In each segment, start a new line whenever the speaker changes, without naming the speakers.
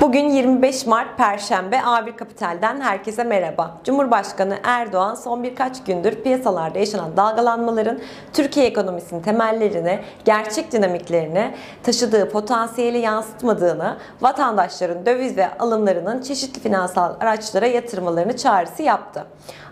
Bugün 25 Mart Perşembe A1 Kapital'den herkese merhaba. Cumhurbaşkanı Erdoğan son birkaç gündür piyasalarda yaşanan dalgalanmaların Türkiye ekonomisinin temellerini, gerçek dinamiklerini, taşıdığı potansiyeli yansıtmadığını, vatandaşların döviz ve alımlarının çeşitli finansal araçlara yatırmalarını çağrısı yaptı.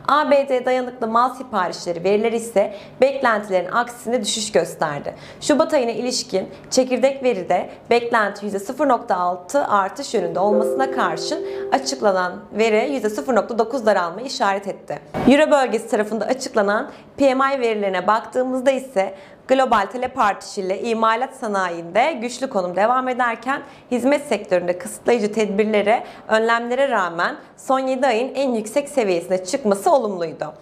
ABD dayanıklı mal siparişleri verileri ise beklentilerin aksine düşüş gösterdi. Şubat ayına ilişkin çekirdek veride beklenti %0.6 artış yönünde olmasına karşın açıklanan veri %0.9 daralma işaret etti. Euro bölgesi tarafında açıklanan PMI verilerine baktığımızda ise Global talep artışıyla imalat sanayinde güçlü konum devam ederken hizmet sektöründe kısıtlayıcı tedbirlere, önlemlere rağmen son 7 ayın en yüksek seviyesine çıkması olumluydu.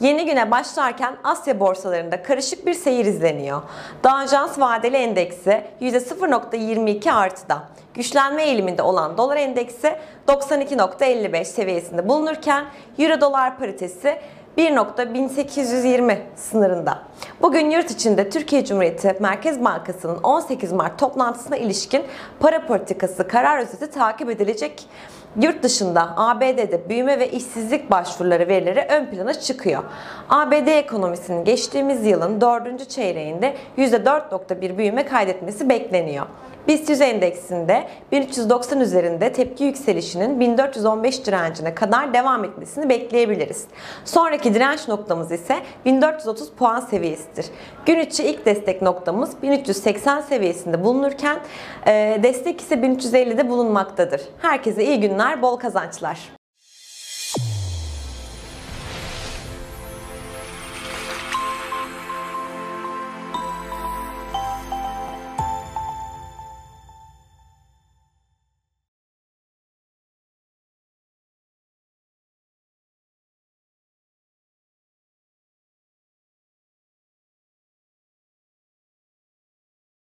Yeni güne başlarken Asya borsalarında karışık bir seyir izleniyor. Dow Jones vadeli endeksi %0.22 artıda. Güçlenme eğiliminde olan dolar endeksi 92.55 seviyesinde bulunurken Euro dolar paritesi 1.1820 sınırında. Bugün yurt içinde Türkiye Cumhuriyeti Merkez Bankası'nın 18 Mart toplantısına ilişkin para politikası karar özeti takip edilecek. Yurt dışında ABD'de büyüme ve işsizlik başvuruları verileri ön plana çıkıyor. ABD ekonomisinin geçtiğimiz yılın 4. çeyreğinde %4.1 büyüme kaydetmesi bekleniyor. BIST 100 endeksinde 1390 üzerinde tepki yükselişinin 1415 direncine kadar devam etmesini bekleyebiliriz. Sonraki direnç noktamız ise 1430 puan seviyesidir. Gün içi ilk destek noktamız 1380 seviyesinde bulunurken destek ise 1350'de bulunmaktadır. Herkese iyi günler, bol kazançlar.